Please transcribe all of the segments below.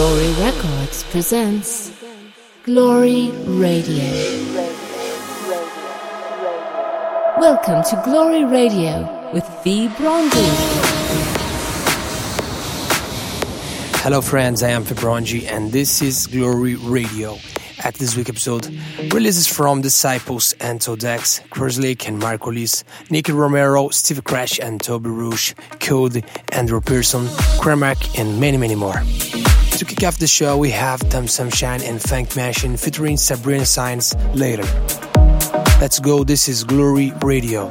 Glory Records presents Glory Radio. Welcome to Glory Radio with V. Bronzy. Hello, friends. I am V. Bronzy, and this is Glory Radio. At this week episode, releases from Disciples, Anto Dex, Lake and Marco Lys, Nicky Romero, Steve Crash and Toby Rouge, Code, Andrew Pearson, Cremak, and many, many more. To kick off the show, we have Tom Sunshine and Funk Machine featuring Sabrina Science later. Let's go, this is Glory Radio.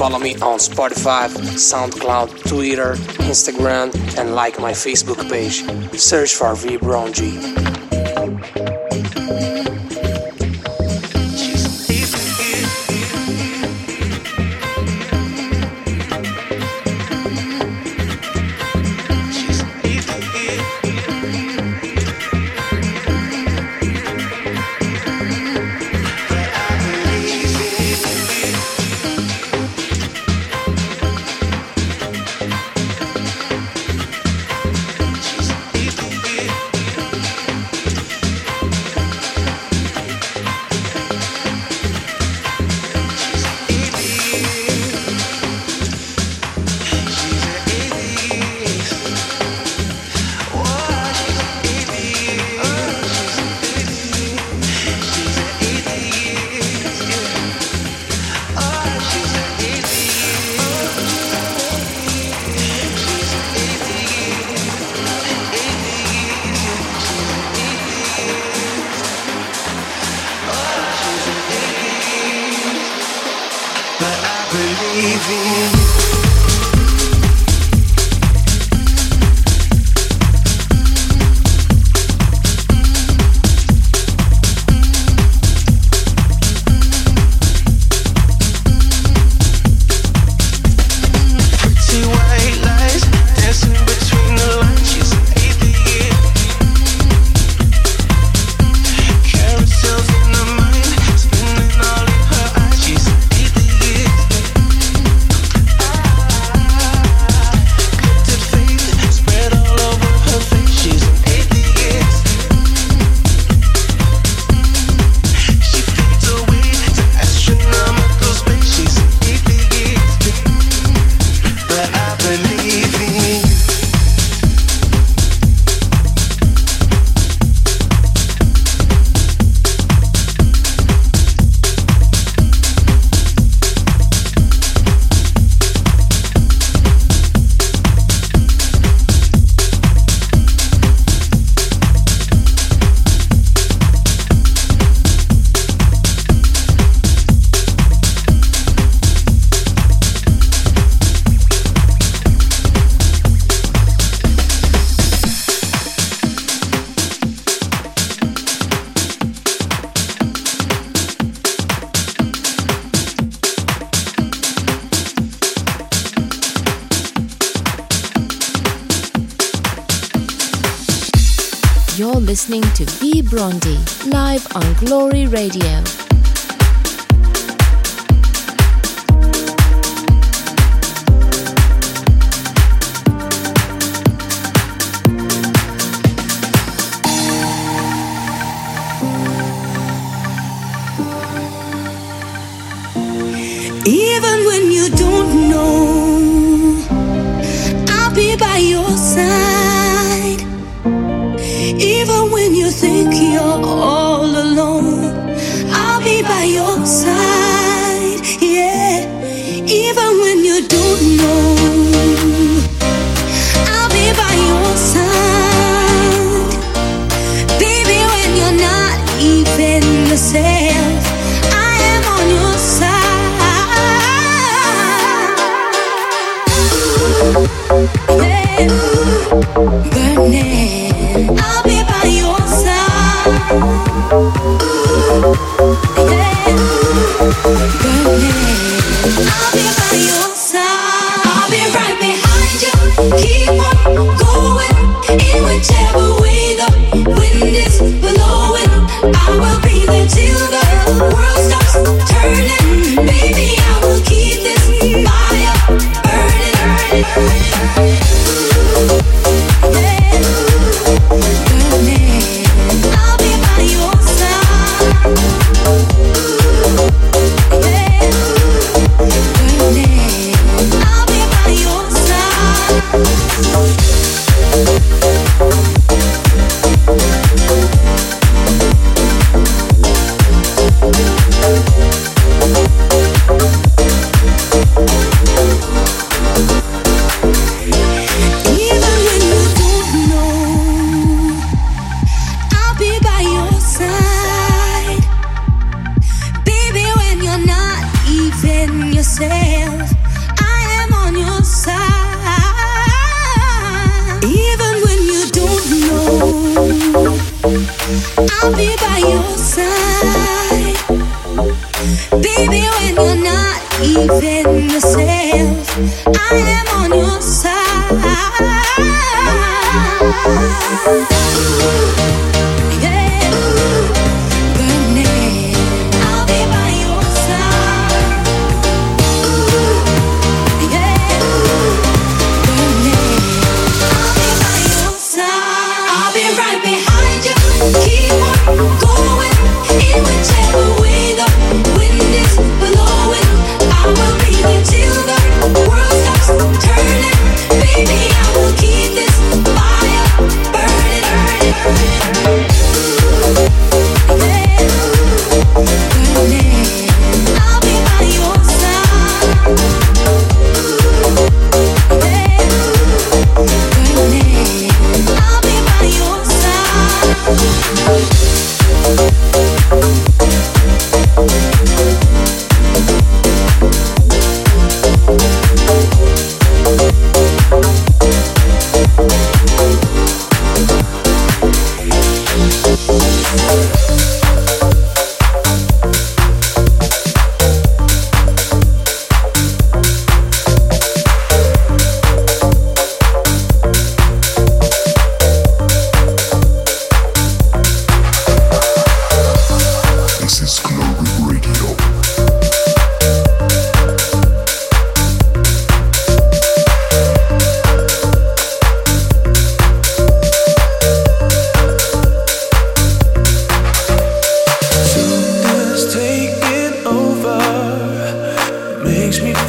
Follow me on Spotify, SoundCloud, Twitter, Instagram, and like my Facebook page. Search for V Bronzy. Radio.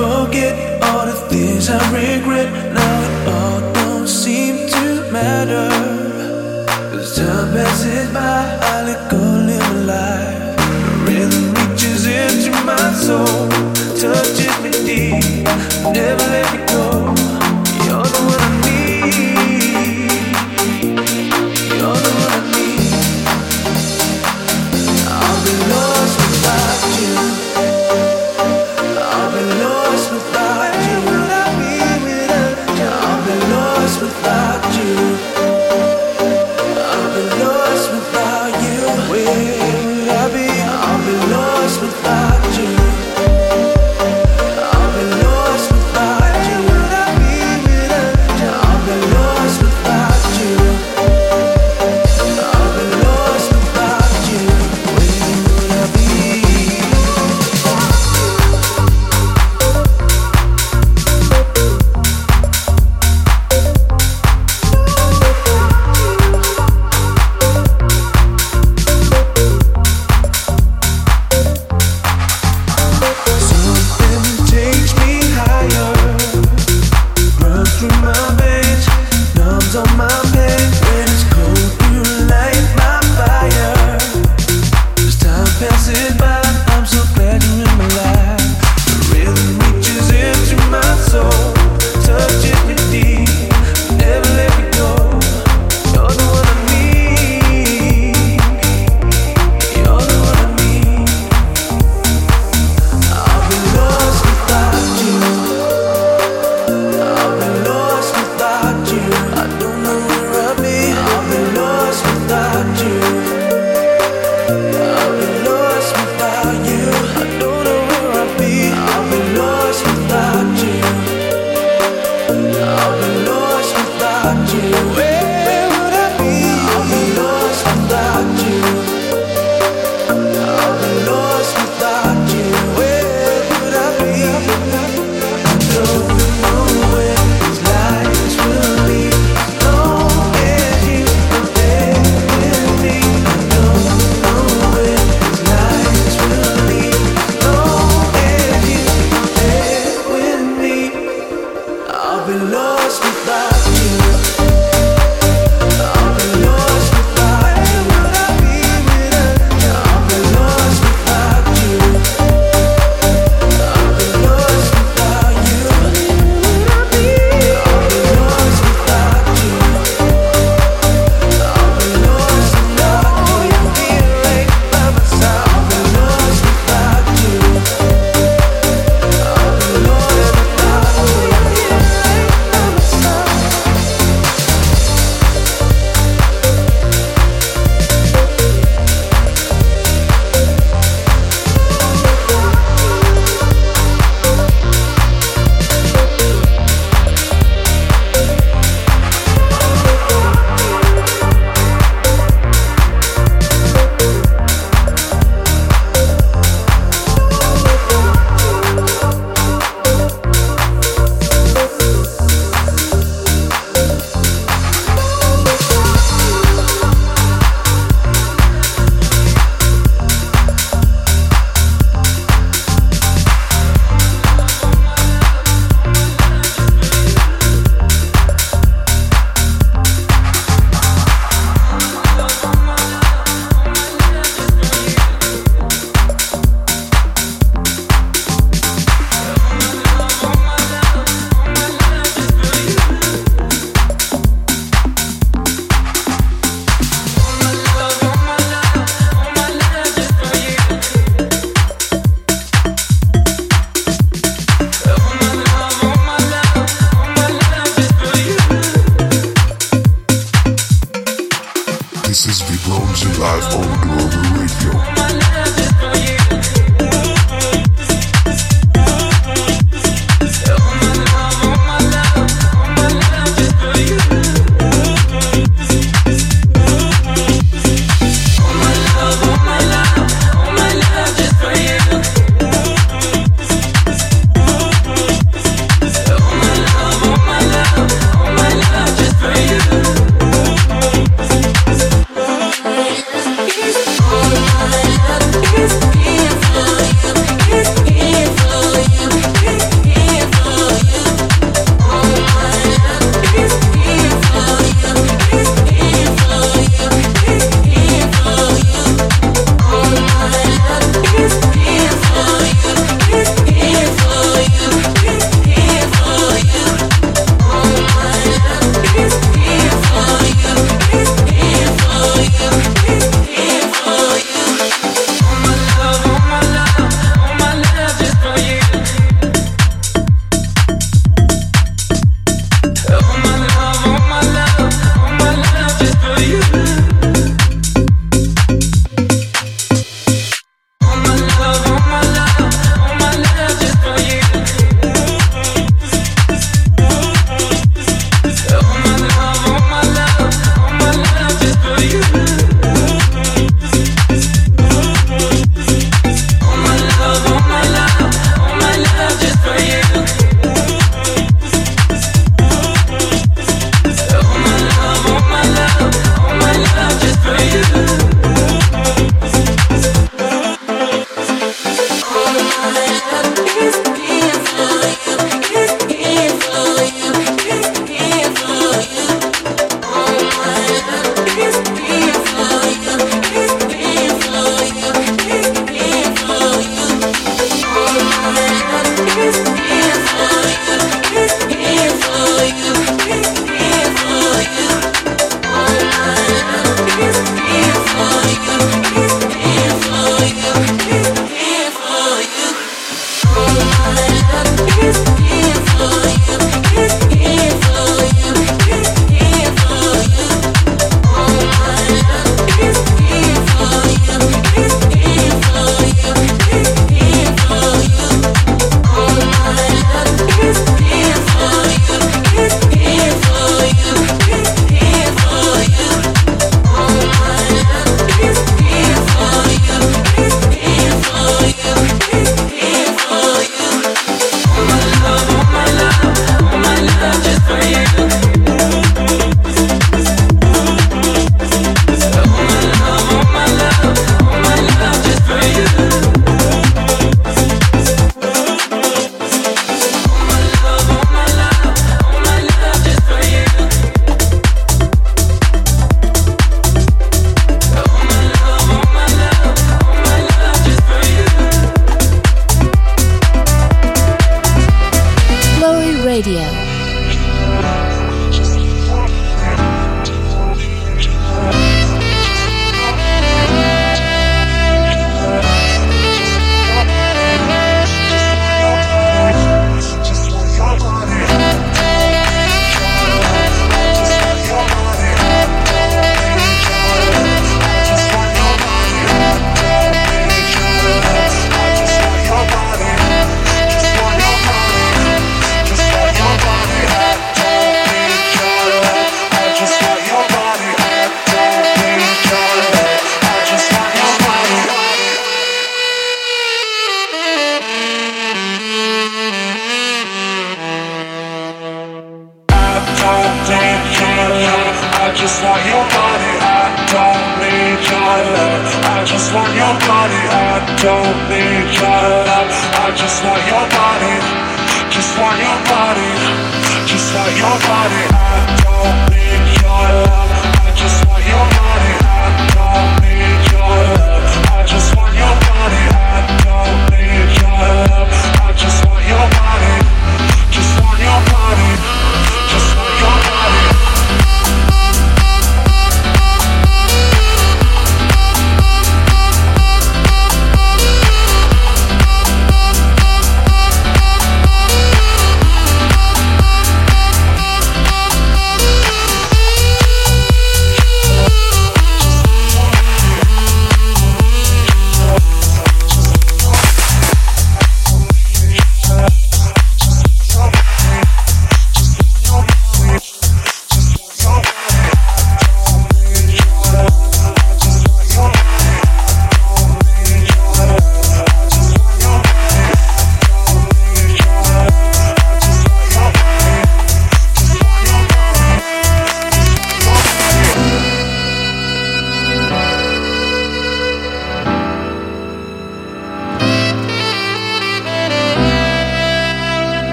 forget all the things I regret. Now it all don't seem to matter. As time passes by, I let go, live a life. The rhythm reaches into my soul, touches me deep. Never let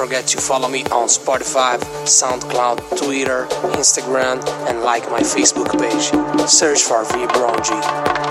forget to follow me on Spotify, SoundCloud, Twitter, Instagram, and like my Facebook page. Search for V Bronzy.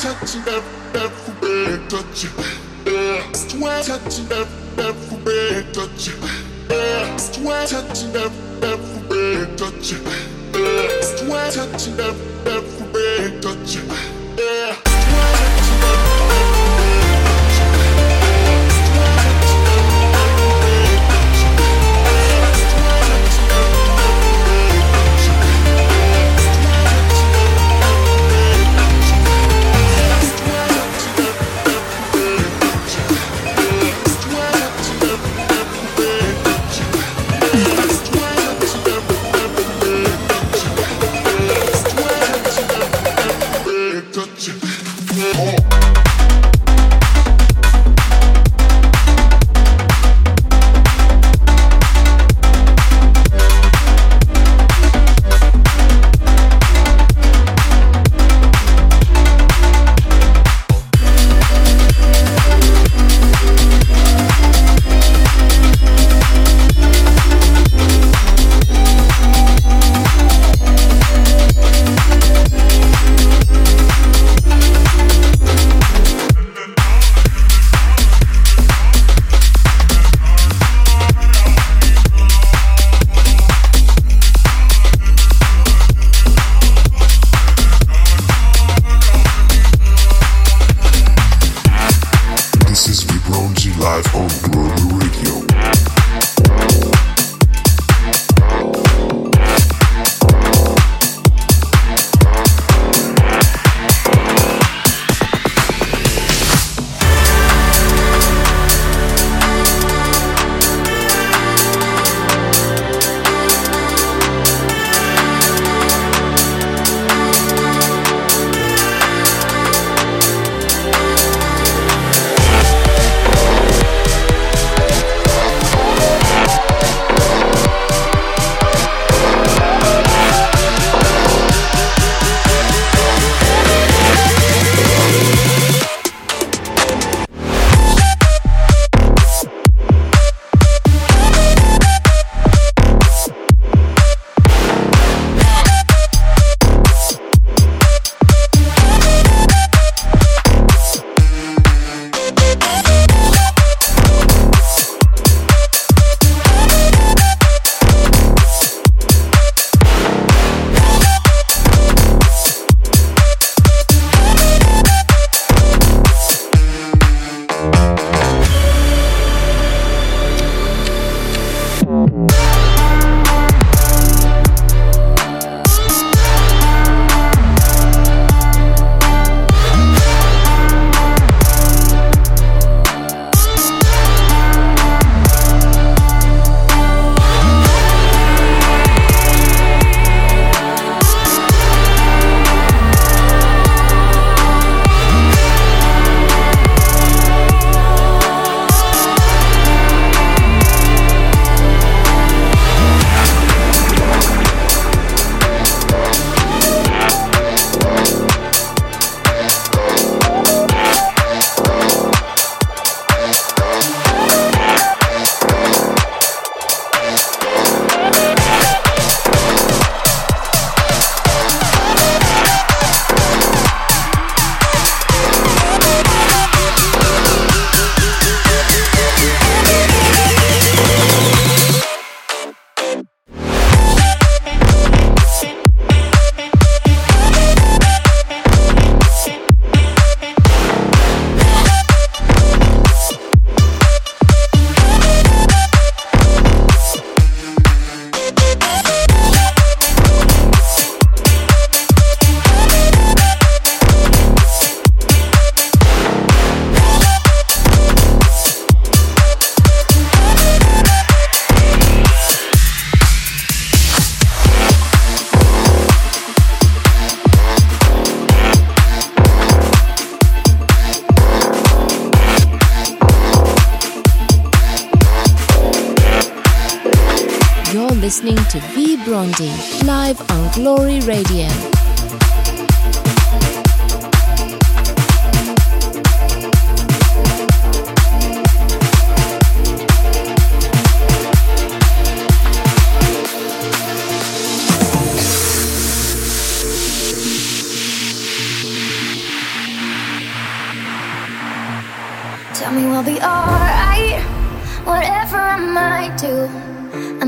touch you every bit, touch it, Yeah, swear. Touch it, every bit, touch you. Yeah, swear. Touch it, every bit, touch it, Yeah, swear. Touch you every bit, touch you. Yeah.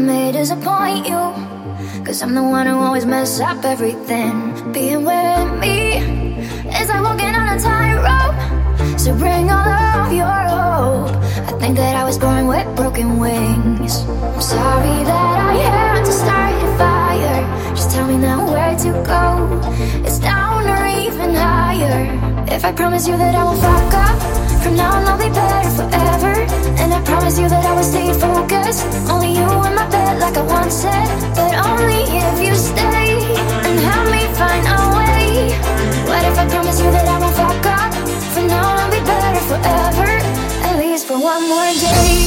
May disappoint you, cause I'm the one who always mess up everything. Being with me is like walking on a tightrope. So bring all of your hope. I think that I was born with broken wings. I'm sorry that I had to start a fire. Just tell me now where to go. It's down or even higher. If I promise you that I won't fuck up, from now on I'll be better forever. And I promise you that I will stay focused. Only you in my bed, like I once said. But only if you stay and help me find a way. What if I promise you that I won't fuck up? From now on I'll be better forever. At least for one more day.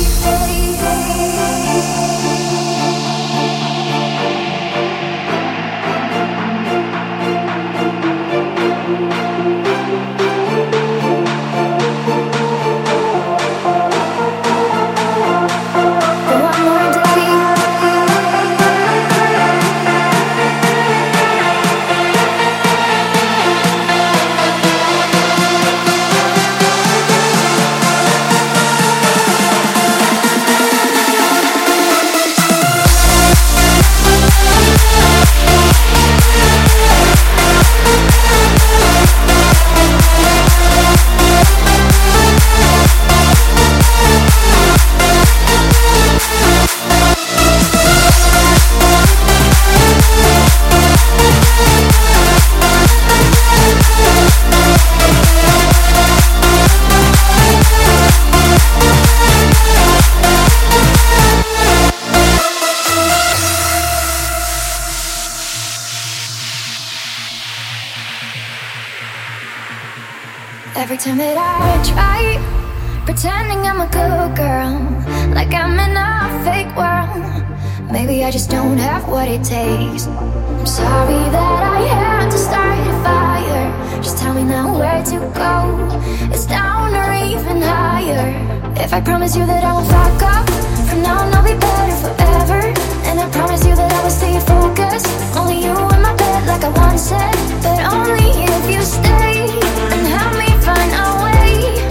If I promise you that I won't fuck up, from now on I'll be better forever. And I promise you that I will stay focused. Only you in my bed, like I once said. But only if you stay and help me find a way.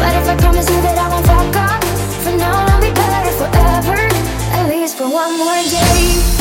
What if I promise you that I won't fuck up? From now on I'll be better forever. At least for one more day.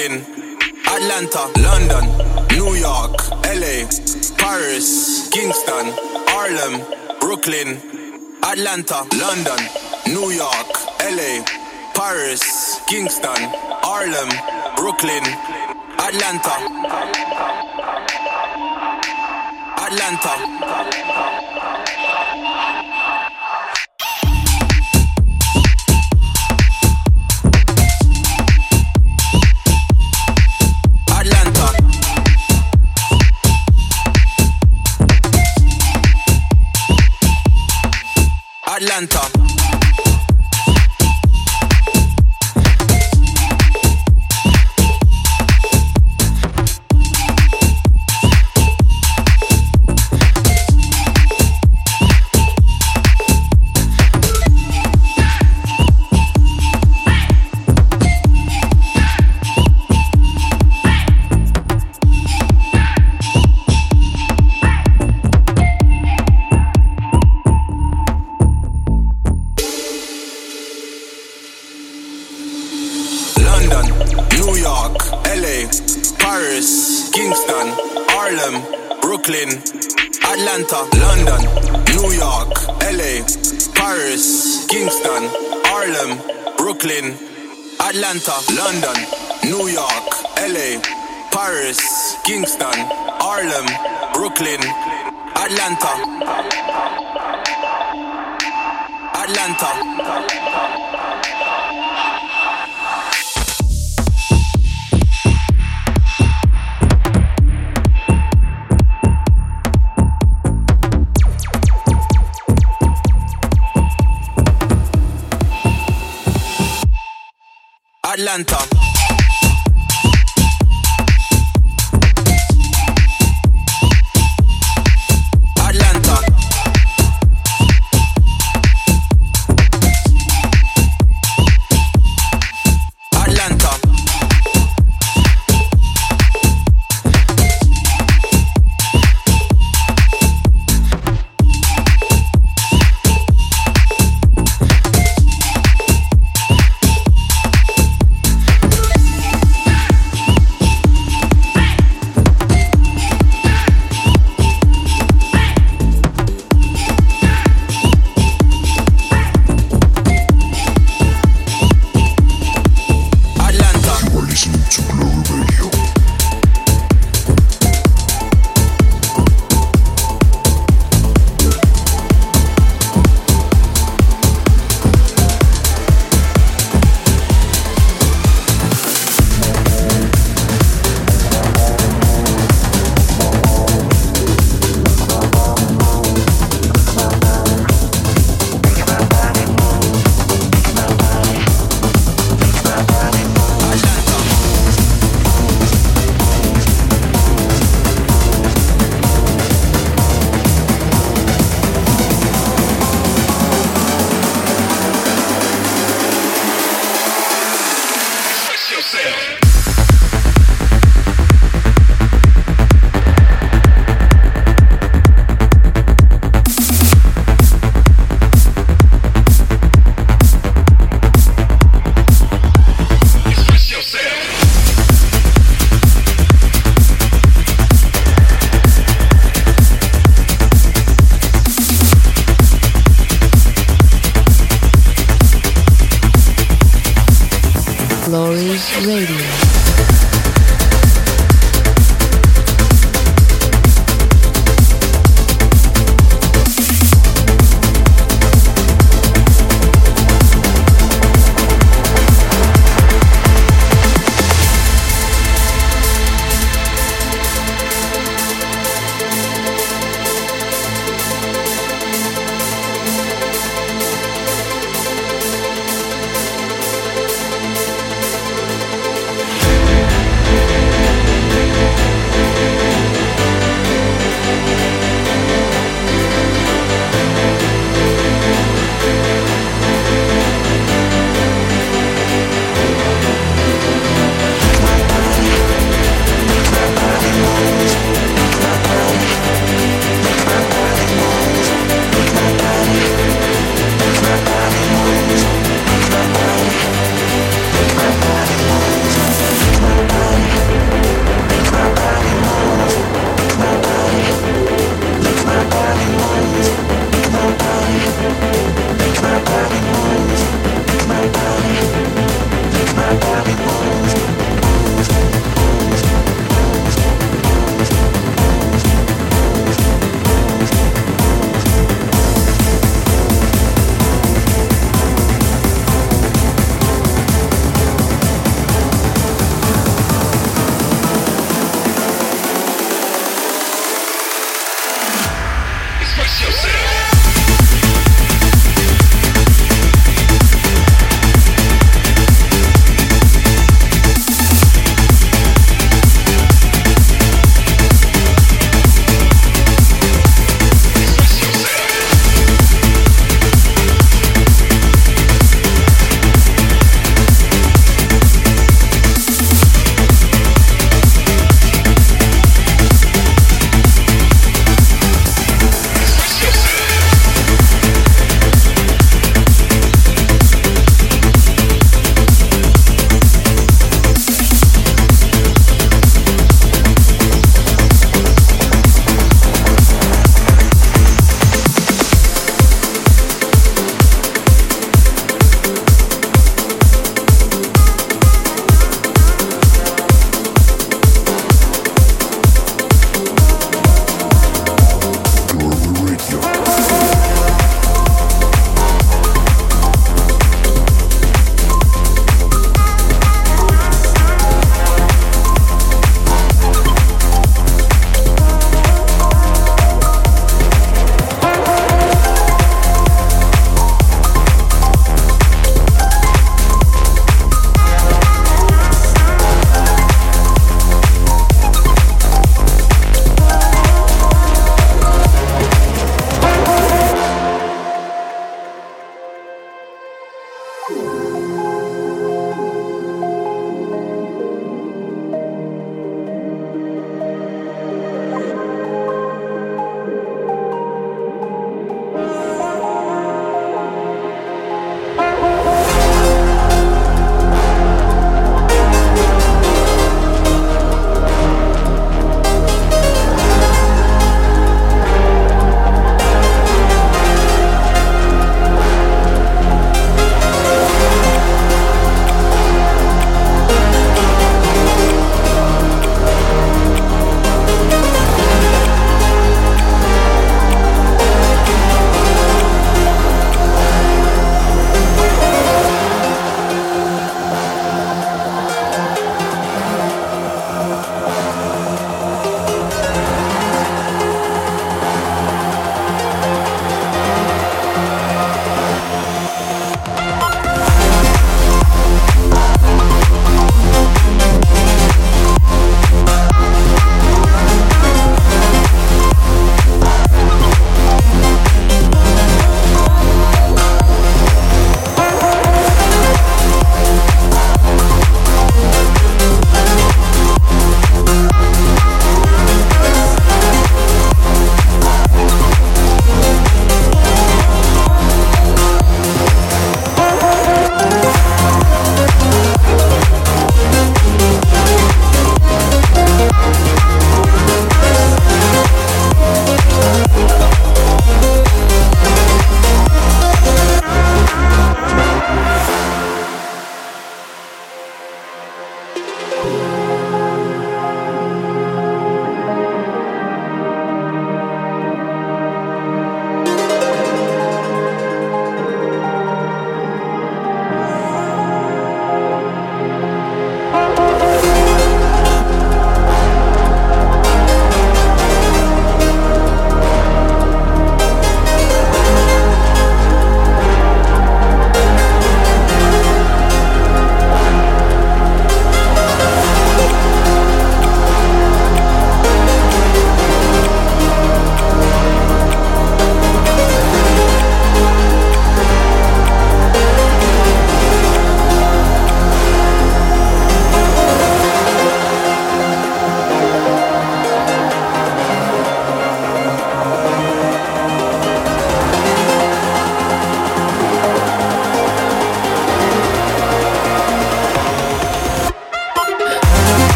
Atlanta, London, New York, LA, Paris, Kingston, Harlem, Brooklyn, Atlanta, London, New York, LA, Paris, Kingston, Harlem, Brooklyn, Atlanta. Atlanta. Atlanta.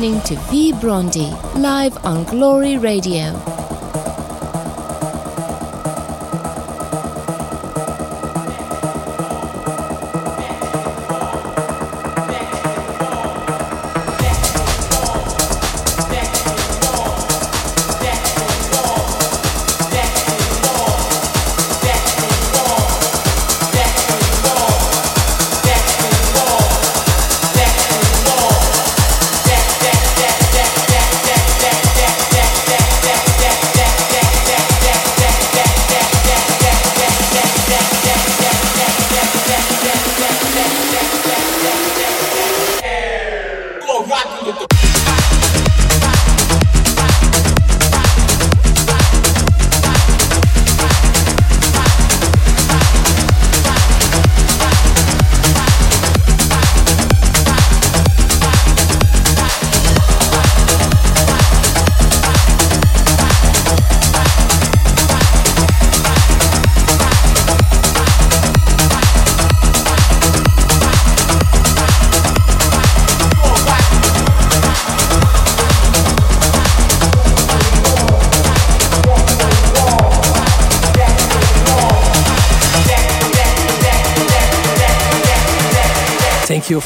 Listening to V Bronzy live on Glory Radio.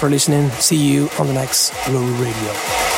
For listening. See you on the next Glory Radio.